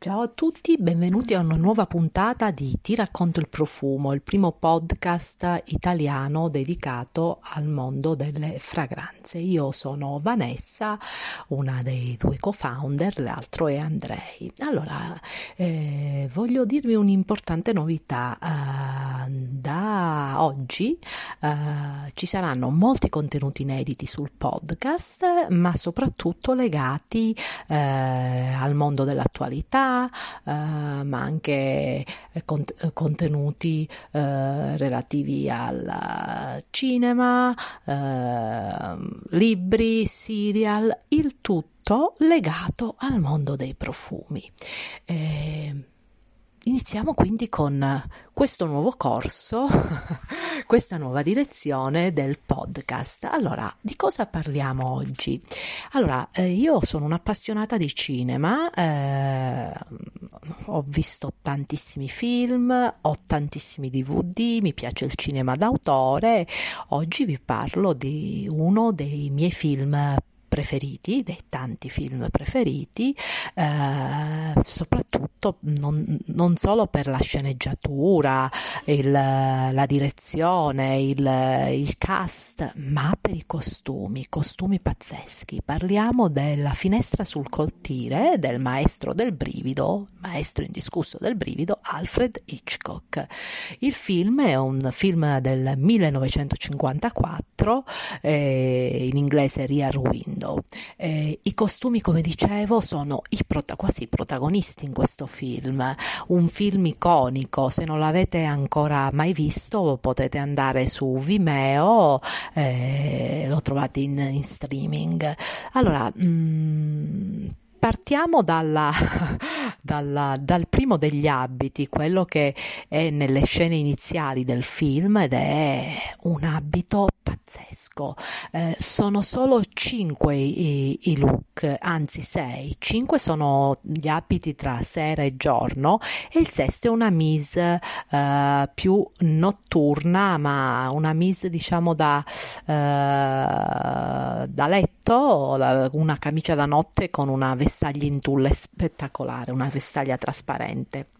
Ciao a tutti, benvenuti a una nuova puntata di Ti racconto il profumo, il primo podcast italiano dedicato al mondo delle fragranze. Io sono Vanessa, una dei due co-founder, l'altro è Andrei. Allora, eh, voglio dirvi un'importante novità. Uh, da oggi uh, ci saranno molti contenuti inediti sul podcast, ma soprattutto legati uh, al mondo dell'attualità uh, ma anche eh, cont- contenuti uh, relativi al cinema, uh, libri, serial, il tutto legato al mondo dei profumi. Eh, Iniziamo quindi con questo nuovo corso, questa nuova direzione del podcast. Allora, di cosa parliamo oggi? Allora, eh, io sono un'appassionata di cinema, eh, ho visto tantissimi film, ho tantissimi DVD, mi piace il cinema d'autore. Oggi vi parlo di uno dei miei film preferiti, dei tanti film preferiti, eh, soprattutto non, non, solo per la sceneggiatura, il, la direzione, il, il, cast, ma per i costumi, costumi pazzeschi. Parliamo della finestra sul coltire del maestro del brivido, maestro indiscusso del brivido, Alfred Hitchcock. Il film è un film del 1954, eh, in inglese Rear Window Window. Eh, I costumi, come dicevo, sono i prota- quasi i protagonisti in questo film, un film iconico, se non l'avete ancora mai visto potete andare su Vimeo, eh, lo trovate in, in streaming. Allora, mh, mm, Partiamo dalla, dalla, dal primo degli abiti, quello che è nelle scene iniziali del film ed è un abito pazzesco. Eh, sono solo cinque i, i, look, anzi sei. Cinque sono gli abiti tra sera e giorno e il sesto è una mise eh, più notturna, ma una mise diciamo da, eh, da letto, una camicia da notte con una vestaglia in tulle spettacolare, una vestaglia trasparente.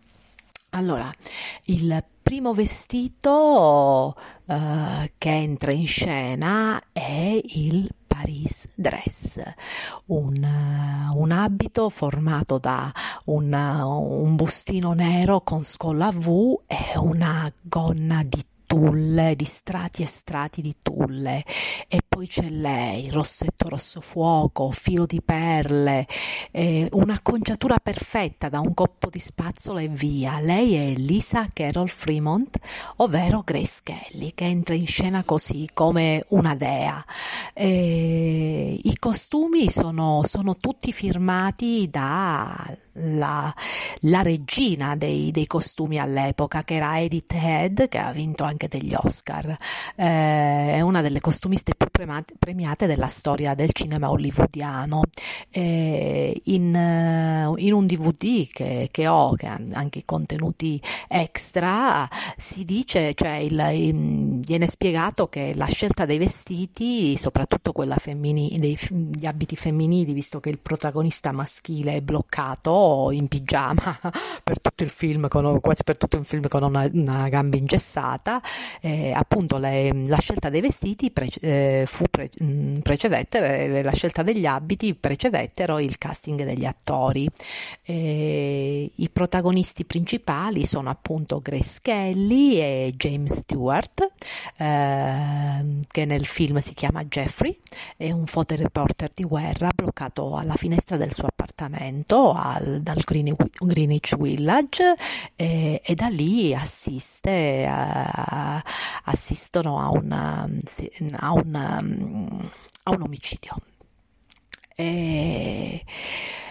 Allora, il primo vestito uh, che entra in scena è il Paris Dress, un, uh, un abito formato da un, un bustino nero con scolla V e una gonna di tulle, di strati e strati di tulle e poi c'è lei, rossetto rosso fuoco, filo di perle, eh, un'acconciatura perfetta da un coppo di spazzola e via. Lei è Lisa Carol Fremont, ovvero Grace Kelly, che entra in scena così come una dea. Eh, I costumi sono, sono tutti firmati da la, la regina dei, dei, costumi all'epoca, che era Edith Head, che ha vinto anche degli Oscar. Eh, è una delle costumiste più premiate della storia del cinema hollywoodiano. Eh, in, in, un DVD che, che, ho, che ha anche contenuti extra, si dice, cioè il, il, viene spiegato che la scelta dei vestiti, soprattutto quella femminile, degli abiti femminili, visto che il protagonista maschile è bloccato, in pigiama per tutto il film, con, quasi per tutto il film con una, una gamba ingessata. Eh, appunto le, la scelta dei vestiti pre, eh, fu pre, mh, mm, precedette, la scelta degli abiti precedettero il casting degli attori. Eh, I protagonisti principali sono appunto Grace Kelly e James Stewart, eh, che nel film si chiama Jeffrey, è un fotoreporter di guerra bloccato alla finestra del suo appartamento al dal Greenwich Village e, e, da lì assiste a, assistono a, una, a, una, a un omicidio. E, Grace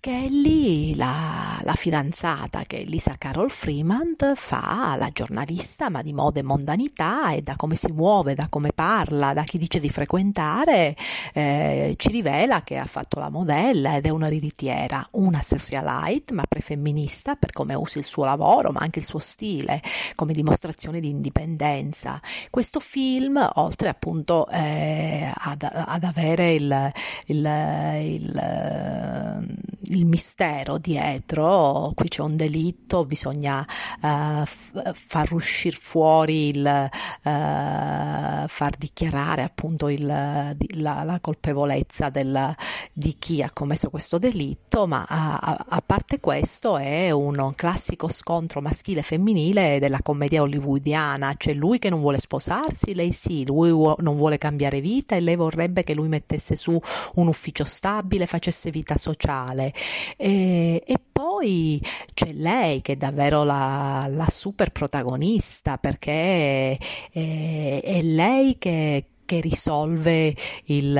Kelly, la, la, fidanzata che Lisa Carol Freeman, fa la giornalista, ma di moda e mondanità e da come si muove, da come parla, da chi dice di frequentare, eh, ci rivela che ha fatto la modella ed è una riditiera, una socialite, ma prefemminista per come usa il suo lavoro, ma anche il suo stile, come dimostrazione di indipendenza. Questo film, oltre appunto eh, ad, ad, avere il, il, il il mistero dietro, qui c'è un delitto, bisogna uh, f- far uscire fuori il uh, far dichiarare appunto il, la, la, colpevolezza del, di chi ha commesso questo delitto, ma a, a parte questo è un classico scontro maschile e femminile della commedia hollywoodiana, c'è lui che non vuole sposarsi, lei sì, lui non vuole cambiare vita e lei vorrebbe che lui mettesse su un ufficio stabile, facesse vita sociale. E, e poi c'è lei che è davvero la, la super protagonista perché è, è lei che, che risolve il,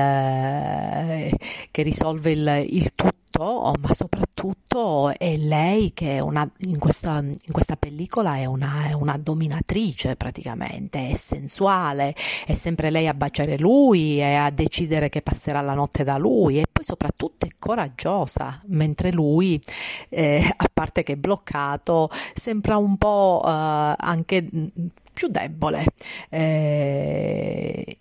che risolve il, il tutto Oh, ma soprattutto è lei che è una, in, questa, in questa pellicola è una, è una, dominatrice praticamente, è sensuale, è sempre lei a baciare lui e a decidere che passerà la notte da lui e poi soprattutto è coraggiosa, mentre lui, eh, a parte che è bloccato, sembra un po' eh, anche più debole. Eh,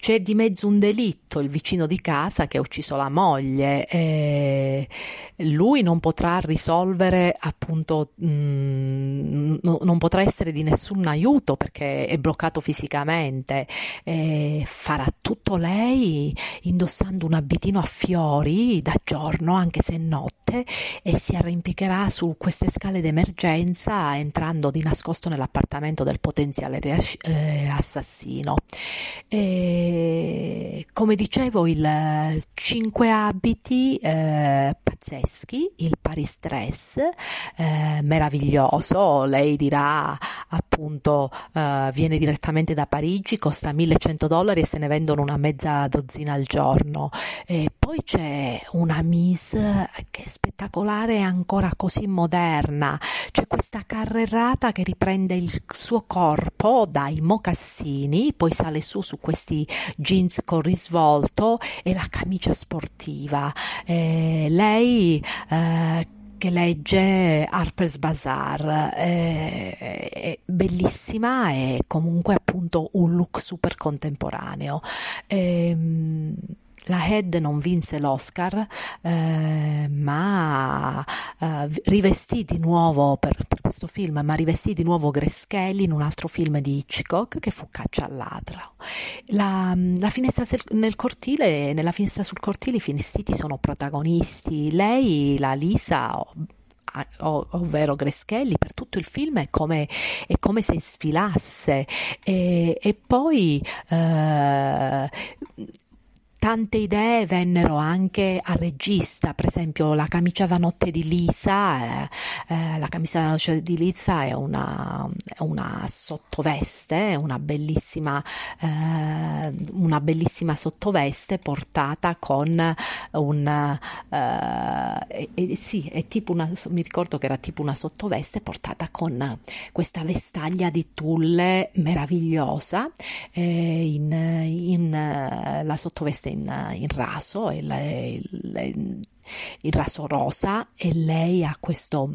c'è di mezzo un delitto, il vicino di casa che ha ucciso la moglie, e lui non potrà risolvere appunto, mh, mm, non potrà essere di nessun aiuto perché è bloccato fisicamente, e farà tutto lei indossando un abitino a fiori da giorno anche se notte e si arrampicherà su queste scale d'emergenza entrando di nascosto nell'appartamento del potenziale eh, assassino. E come dicevo, il 5 abiti eh, pazzeschi, il Paris Stress eh, meraviglioso, lei dirà appunto eh, viene direttamente da Parigi, costa 1100 dollari e se ne vendono una mezza dozzina al giorno. E poi c'è una Miss che è spettacolare e ancora così moderna, c'è questa carrerata che riprende il suo corpo dai mocassini, poi sale su su questi jeans con risvolto e la camicia sportiva. Eh, lei eh, che legge Harper's Bazaar, eh, è bellissima e comunque appunto un look super contemporaneo. Eh, la Head non vinse l'Oscar, eh, ma eh, rivestì di nuovo per, per, questo film, ma rivestì di nuovo Greschelli in un altro film di Hitchcock che fu Caccia al ladro. La, la finestra nel cortile, nella finestra sul cortile i vestiti sono protagonisti. Lei, la Lisa, ovvero Greschelli per tutto il film è come, è come se sfilasse e, e poi eh, tante idee vennero anche al regista, per esempio la camicia da notte di Lisa, eh, eh, la camicia da notte di Lisa è una, una sottoveste, una bellissima, eh, una bellissima sottoveste portata con un, eh, sì, è tipo una, mi ricordo che era tipo una sottoveste portata con questa vestaglia di tulle meravigliosa eh, in, in la sottoveste in, in raso, il, il, il, raso rosa e lei ha questo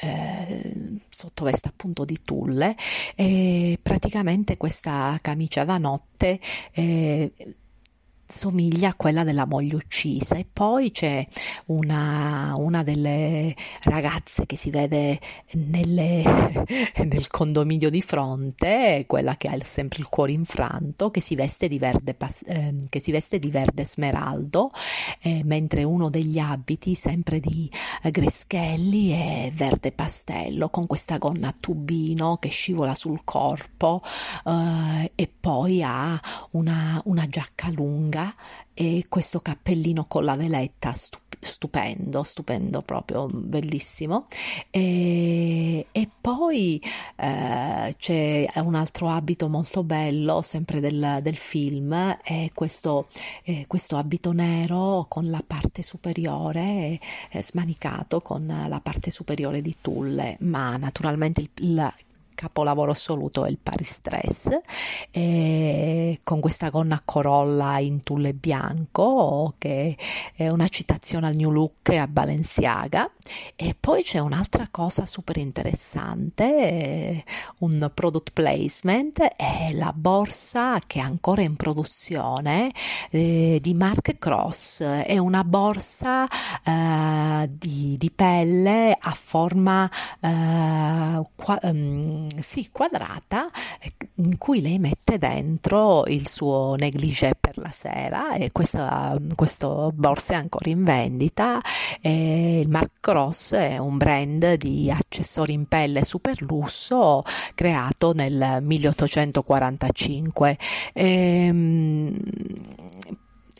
eh, sottoveste appunto di tulle e praticamente questa camicia da notte eh, somiglia a quella della moglie uccisa. E poi c'è una, una delle ragazze che si vede nelle, nel condominio di fronte, quella che ha sempre il cuore infranto, che si veste di verde, eh, veste di verde smeraldo, eh, mentre uno degli abiti, sempre di eh, Greschelli, è verde pastello, con questa gonna a tubino che scivola sul corpo eh, e poi ha una, una giacca lunga lunga e questo cappellino con la veletta stupendo, stupendo proprio, bellissimo. E, e poi eh, c'è un altro abito molto bello, sempre del, del film, è questo, eh, questo, abito nero con la parte superiore eh, smanicato con la parte superiore di tulle, ma naturalmente il, il capolavoro assoluto è il Paris Dress, eh, con questa gonna a corolla in tulle bianco, che è una citazione al New Look a Balenciaga. E poi c'è un'altra cosa super interessante, eh, un product placement, è la borsa che è ancora in produzione eh, di Mark Cross. È una borsa eh, di, di, pelle a forma eh, qua, um, sì, quadrata in cui lei mette dentro il suo negligé per la sera e questa, questo borsa è ancora in vendita. E il Mark Cross è un brand di accessori in pelle super lusso creato nel 1845. Ehm,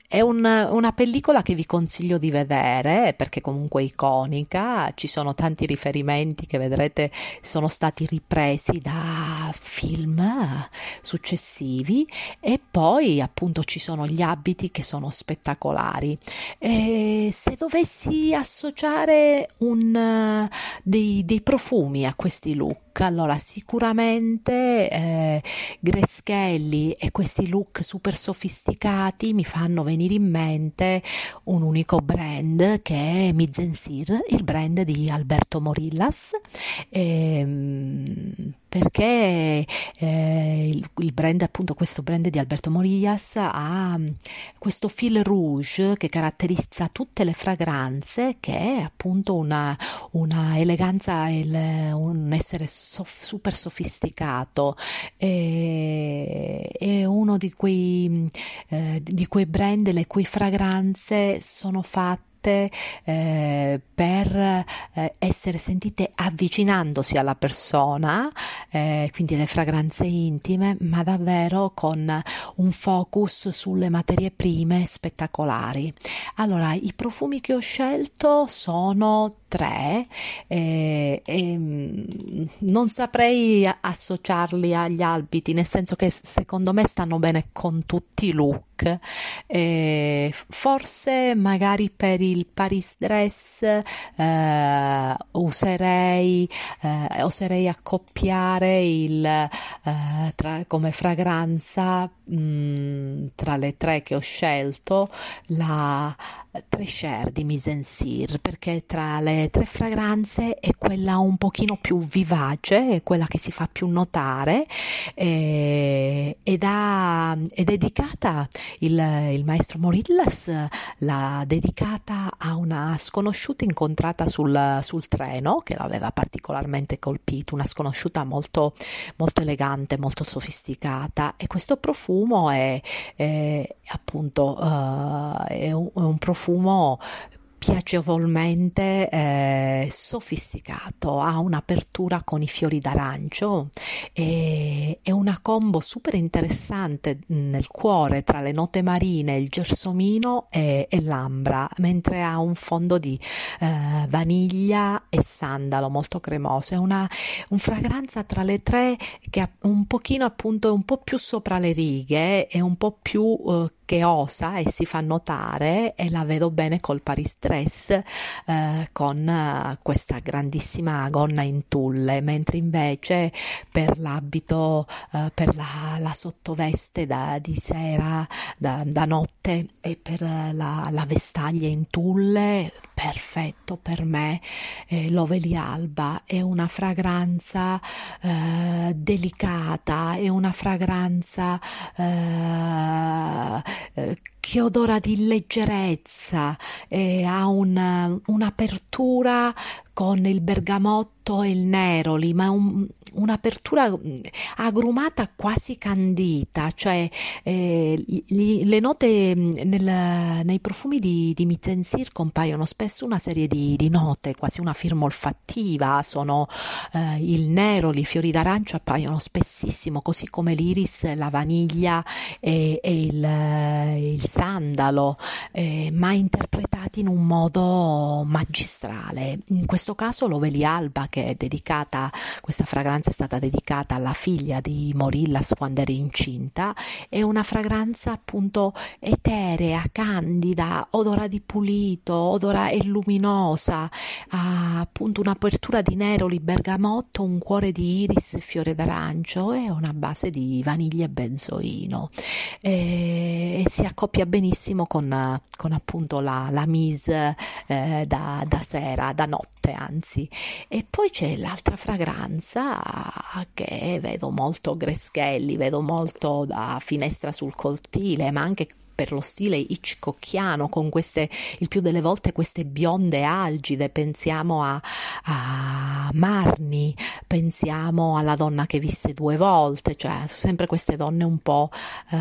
è un, una pellicola che vi consiglio di vedere perché comunque è iconica, ci sono tanti riferimenti che vedrete sono stati ripresi da film successivi e poi appunto ci sono gli abiti che sono spettacolari. E se dovessi associare un, dei, dei profumi a questi look, allora sicuramente eh, Greschelli e questi look super sofisticati mi fanno venire in mente un unico brand che è Mizensir, il brand di Alberto Morillas. Ehm, perché eh, il, il, brand, appunto, questo brand di Alberto Morillas ha mm, questo fil rouge che caratterizza tutte le fragranze, che è appunto una, una eleganza, il, un essere sof, super sofisticato. E, è uno di quei, mm, eh, di quei brand le cui fragranze sono fatte sentite eh, per eh, essere sentite avvicinandosi alla persona, eh, quindi le fragranze intime, ma davvero con un focus sulle materie prime spettacolari. Allora, i profumi che ho scelto sono tre eh, e mm, non saprei associarli agli albiti, nel senso che secondo me stanno bene con tutti i look. Eh, forse magari per il Paris dress eh, userei, eh, oserei accoppiare il, eh, tra, come fragranza tra le tre che ho scelto la Treasure di Misensir perché tra le tre fragranze è quella un pochino più vivace, è quella che si fa più notare eh, ed, ha, è dedicata il, il maestro Morillas l'ha dedicata a una sconosciuta incontrata sul, sul treno che l'aveva particolarmente colpito, una sconosciuta molto, molto elegante, molto sofisticata e questo profumo è, è appunto uh, è un, è un profumo profumo piacevolmente eh, sofisticato, ha un'apertura con i fiori d'arancio e è una combo super interessante nel cuore tra le note marine, il gersomino e, e l'ambra, mentre ha un fondo di eh, vaniglia e sandalo molto cremoso. È una un fragranza tra le tre che ha un pochino appunto un po' più sopra le righe e un po' più eh, che osa e si fa notare e la vedo bene col Paris Dress eh, con eh, questa grandissima gonna in tulle, mentre invece per l'abito, eh, per la, la, sottoveste da, di sera, da, da notte e per la, la, vestaglia in tulle, perfetto per me. Eh, L'Oveli Alba è una fragranza eh, delicata, è una fragranza eh, eh, che odora di leggerezza, eh, ha un, un'apertura con il bergamotto e il neroli, ma un, un'apertura mm, agrumata quasi candita, cioè eh, gli, le note mm, nel, nei profumi di, di Mizensir compaiono spesso una serie di, di, note, quasi una firma olfattiva, sono eh, il neroli, i fiori d'arancio appaiono spessissimo, così come l'iris, la vaniglia e, e il, il sandalo, eh, ma interpretati in un modo magistrale. In questo caso l'Oveli Alba, che è dedicata, questa fragranza è stata dedicata alla figlia di Morillas quando era incinta, è una fragranza appunto eterea, candida, odora di pulito, odora e luminosa, ha appunto un'apertura di neroli, bergamotto, un cuore di iris e fiore d'arancio e una base di vaniglia e benzoino. E, e si accoppia benissimo con, con appunto la, la mise eh, da, da sera, da notte anzi. E poi c'è l'altra fragranza che vedo molto Greschelli, vedo molto da finestra sul cortile, ma anche per lo stile Hitchcockiano, con queste, il più delle volte queste bionde algide, pensiamo a, a Marni, pensiamo alla donna che visse due volte, cioè sempre queste donne un po' eh,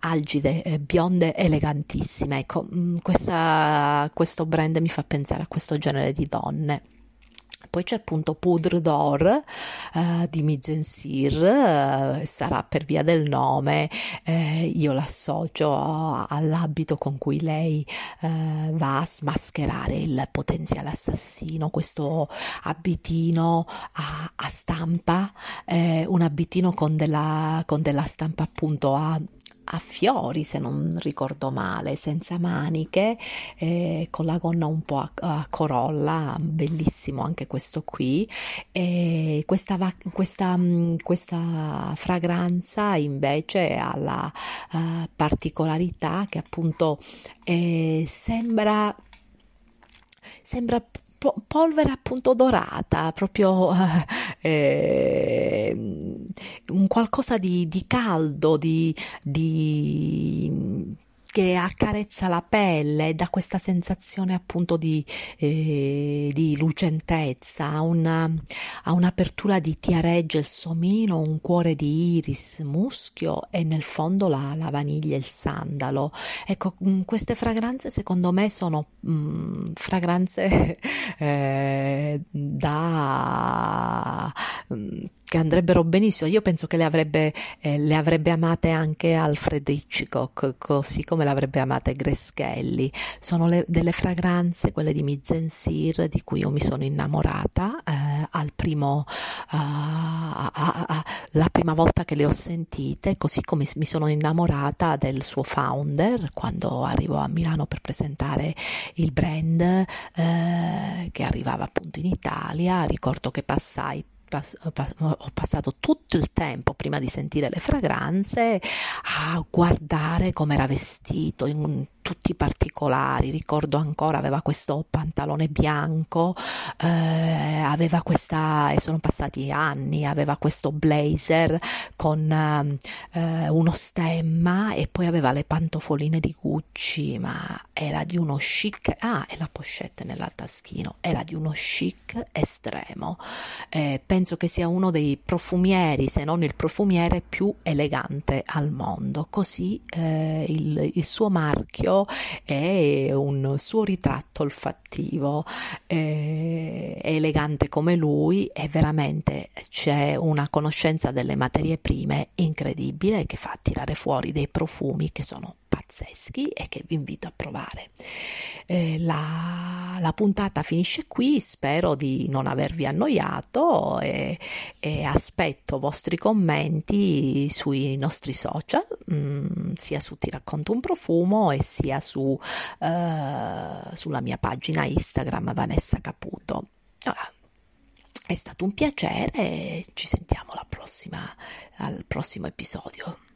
algide, eh, bionde, elegantissime. Ecco, mm, questa, questo brand mi fa pensare a questo genere di donne. Poi c'è appunto Poudre d'Or eh, di Mizensir, eh, sarà per via del nome, eh, io l'associo all'abito con cui lei eh, va a smascherare il potenziale assassino, questo abitino a, a stampa, eh, un abitino con della, con della stampa appunto a a fiori, se non ricordo male, senza maniche, eh, con la gonna un po' a, a, corolla, bellissimo anche questo qui. E questa, questa, mm, questa fragranza invece ha la uh, particolarità che appunto eh, sembra sembra polvere appunto dorata, proprio eh, un qualcosa di, di caldo, di, di che accarezza la pelle, dà questa sensazione appunto di, eh, di lucentezza, ha, una, ha un'apertura di tiareggia il somino, un cuore di iris muschio e nel fondo la, la vaniglia e il sandalo. Ecco, mm, queste fragranze secondo me sono mh, mm, fragranze eh, da mh, mm, che andrebbero benissimo. Io penso che le avrebbe, eh, le avrebbe amate anche Alfred Hitchcock, così come l'avrebbe amate Greschelli. Sono le, delle fragranze, quelle di Mizensir, di cui io mi sono innamorata eh, al primo, uh, a, a, a, la prima volta che le ho sentite, così come mi sono innamorata del suo founder quando arrivò a Milano per presentare il brand eh, che arrivava appunto in Italia. Ricordo che passai pass- pass- ho passato tutto il tempo prima di sentire le fragranze a guardare come era vestito in tutti i particolari, ricordo ancora aveva questo pantalone bianco, eh, aveva questa, e sono passati anni, aveva questo blazer con eh, uno stemma e poi aveva le pantofoline di Gucci, ma era di uno chic, ah e la pochette nella taschino, era di uno chic estremo. Eh, penso che sia uno dei profumieri, se non il profumiere più elegante al mondo, così eh, il, il suo marchio è un suo ritratto olfattivo, è elegante come lui e veramente c'è una conoscenza delle materie prime incredibile che fa tirare fuori dei profumi che sono pazzeschi e che vi invito a provare. Eh, la, la, puntata finisce qui, spero di non avervi annoiato e, e aspetto vostri commenti sui nostri social, mh, mm, sia su Ti racconto un profumo e sia su, uh, sulla mia pagina Instagram Vanessa Caputo. Allora, è stato un piacere e ci sentiamo prossima, al prossimo episodio.